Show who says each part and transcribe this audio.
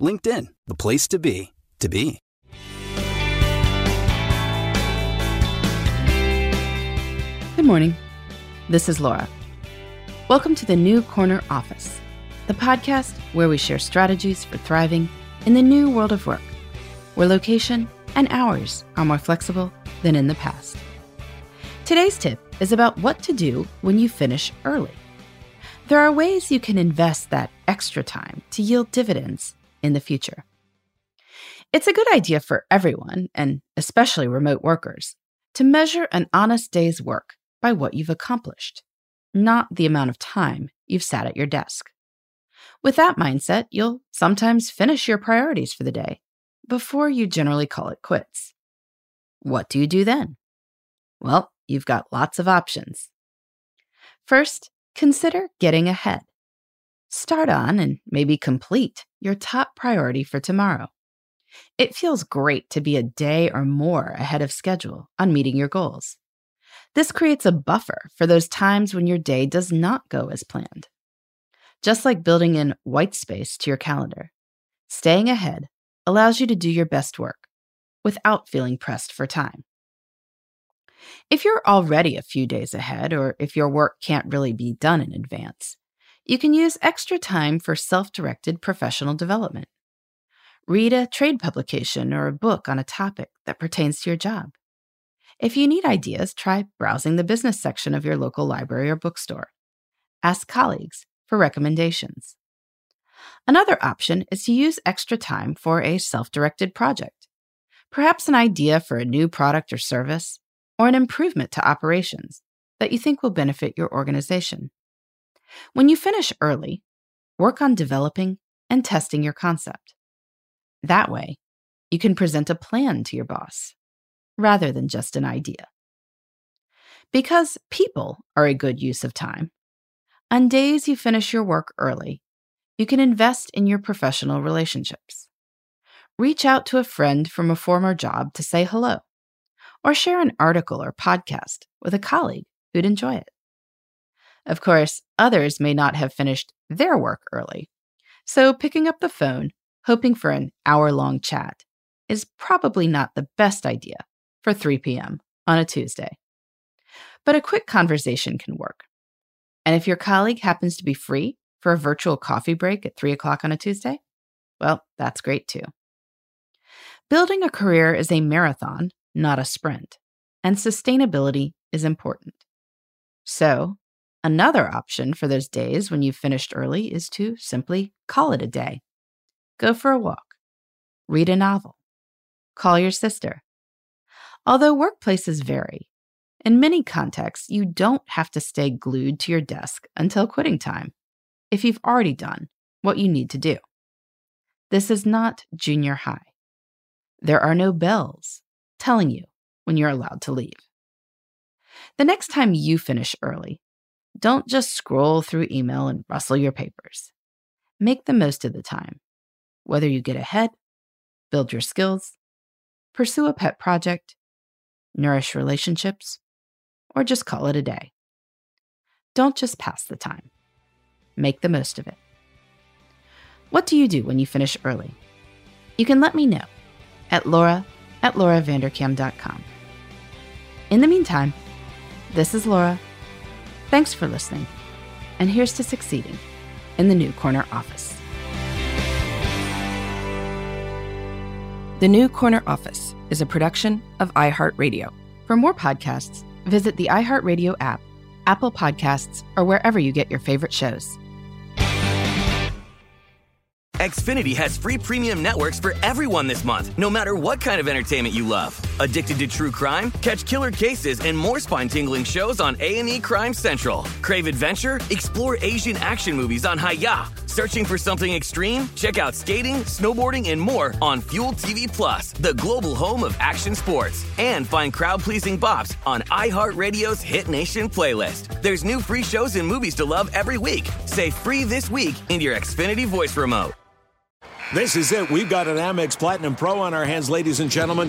Speaker 1: LinkedIn, the place to be, to be.
Speaker 2: Good morning. This is Laura. Welcome to the New Corner Office, the podcast where we share strategies for thriving in the new world of work, where location and hours are more flexible than in the past. Today's tip is about what to do when you finish early. There are ways you can invest that extra time to yield dividends in the future. It's a good idea for everyone, and especially remote workers, to measure an honest day's work by what you've accomplished, not the amount of time you've sat at your desk. With that mindset, you'll sometimes finish your priorities for the day before you generally call it quits. What do you do then? Well, you've got lots of options. First, consider getting ahead. Start on and maybe complete your top priority for tomorrow. It feels great to be a day or more ahead of schedule on meeting your goals. This creates a buffer for those times when your day does not go as planned. Just like building in white space to your calendar, staying ahead allows you to do your best work without feeling pressed for time. If you're already a few days ahead, or if your work can't really be done in advance, you can use extra time for self directed professional development. Read a trade publication or a book on a topic that pertains to your job. If you need ideas, try browsing the business section of your local library or bookstore. Ask colleagues for recommendations. Another option is to use extra time for a self directed project. Perhaps an idea for a new product or service, or an improvement to operations that you think will benefit your organization. When you finish early, work on developing and testing your concept. That way, you can present a plan to your boss rather than just an idea. Because people are a good use of time, on days you finish your work early, you can invest in your professional relationships. Reach out to a friend from a former job to say hello, or share an article or podcast with a colleague who'd enjoy it. Of course, others may not have finished their work early, so picking up the phone, hoping for an hour long chat, is probably not the best idea for 3 p.m. on a Tuesday. But a quick conversation can work. And if your colleague happens to be free for a virtual coffee break at 3 o'clock on a Tuesday, well, that's great too. Building a career is a marathon, not a sprint, and sustainability is important. So, another option for those days when you've finished early is to simply call it a day. Go for a walk, read a novel, call your sister, Although workplaces vary, in many contexts, you don't have to stay glued to your desk until quitting time if you've already done what you need to do. This is not junior high. There are no bells telling you when you're allowed to leave. The next time you finish early, don't just scroll through email and rustle your papers. Make the most of the time, whether you get ahead, build your skills, pursue a pet project, nourish relationships, or just call it a day. Don't just pass the time, make the most of it. What do you do when you finish early? You can let me know at laura at lauravanderkam.com. In the meantime, this is Laura. Thanks for listening, and here's to succeeding in the New Corner office. The New Corner Office is a production of iHeartRadio. For more podcasts, visit the iHeartRadio app, Apple Podcasts, or wherever you get your favorite shows.
Speaker 3: Xfinity has free premium networks for everyone this month, no matter what kind of entertainment you love. Addicted to true crime? Catch killer cases and more spine-tingling shows on A&E Crime Central. Crave adventure? Explore Asian action movies on Hi-YAH. Searching for something extreme? Check out skating, snowboarding, and more on Fuel TV Plus, the global home of action sports. And find crowd-pleasing bops on iHeartRadio's Hit Nation playlist. There's new free shows and movies to love every week. Say free this week in your Xfinity voice remote.
Speaker 4: This is it. We've got an Amex Platinum Pro on our hands, ladies and gentlemen.